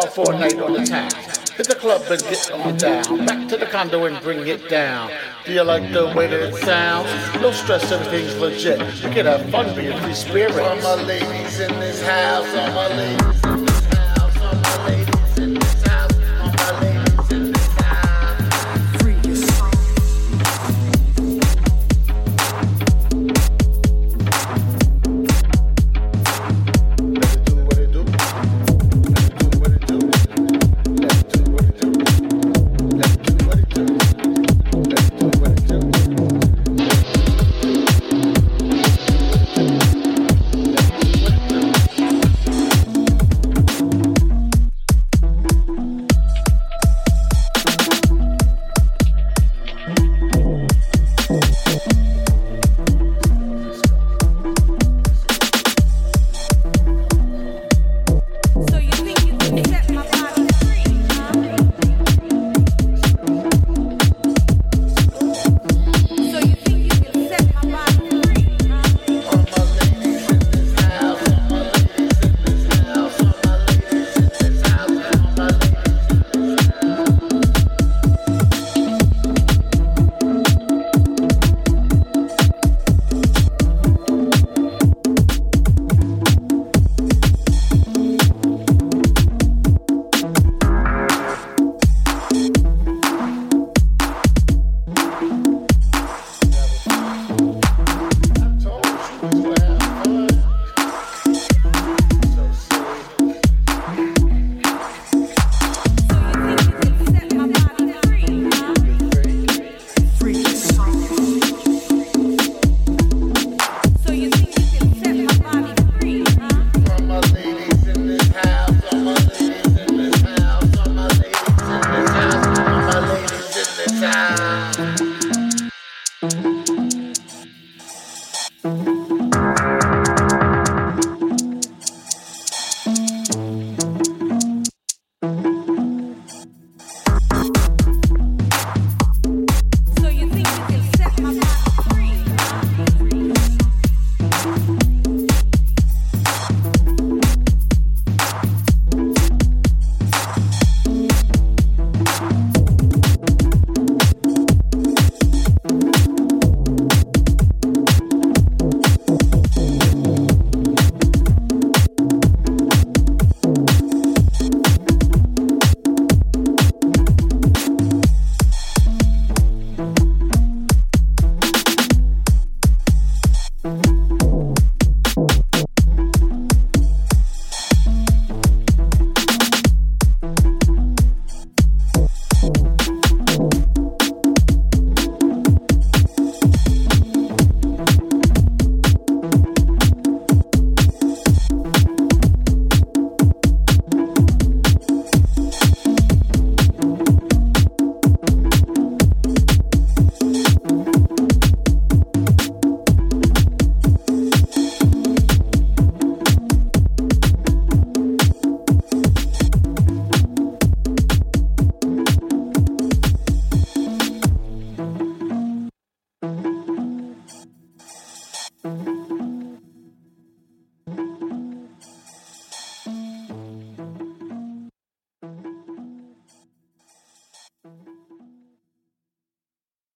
Let's for a night on the town. Hit the club and get on down. Back to the condo and bring it down. Do you like the way that it sounds? No stress, everything's legit. You can have fun be a free spirit. All my ladies in this house, all my ladies.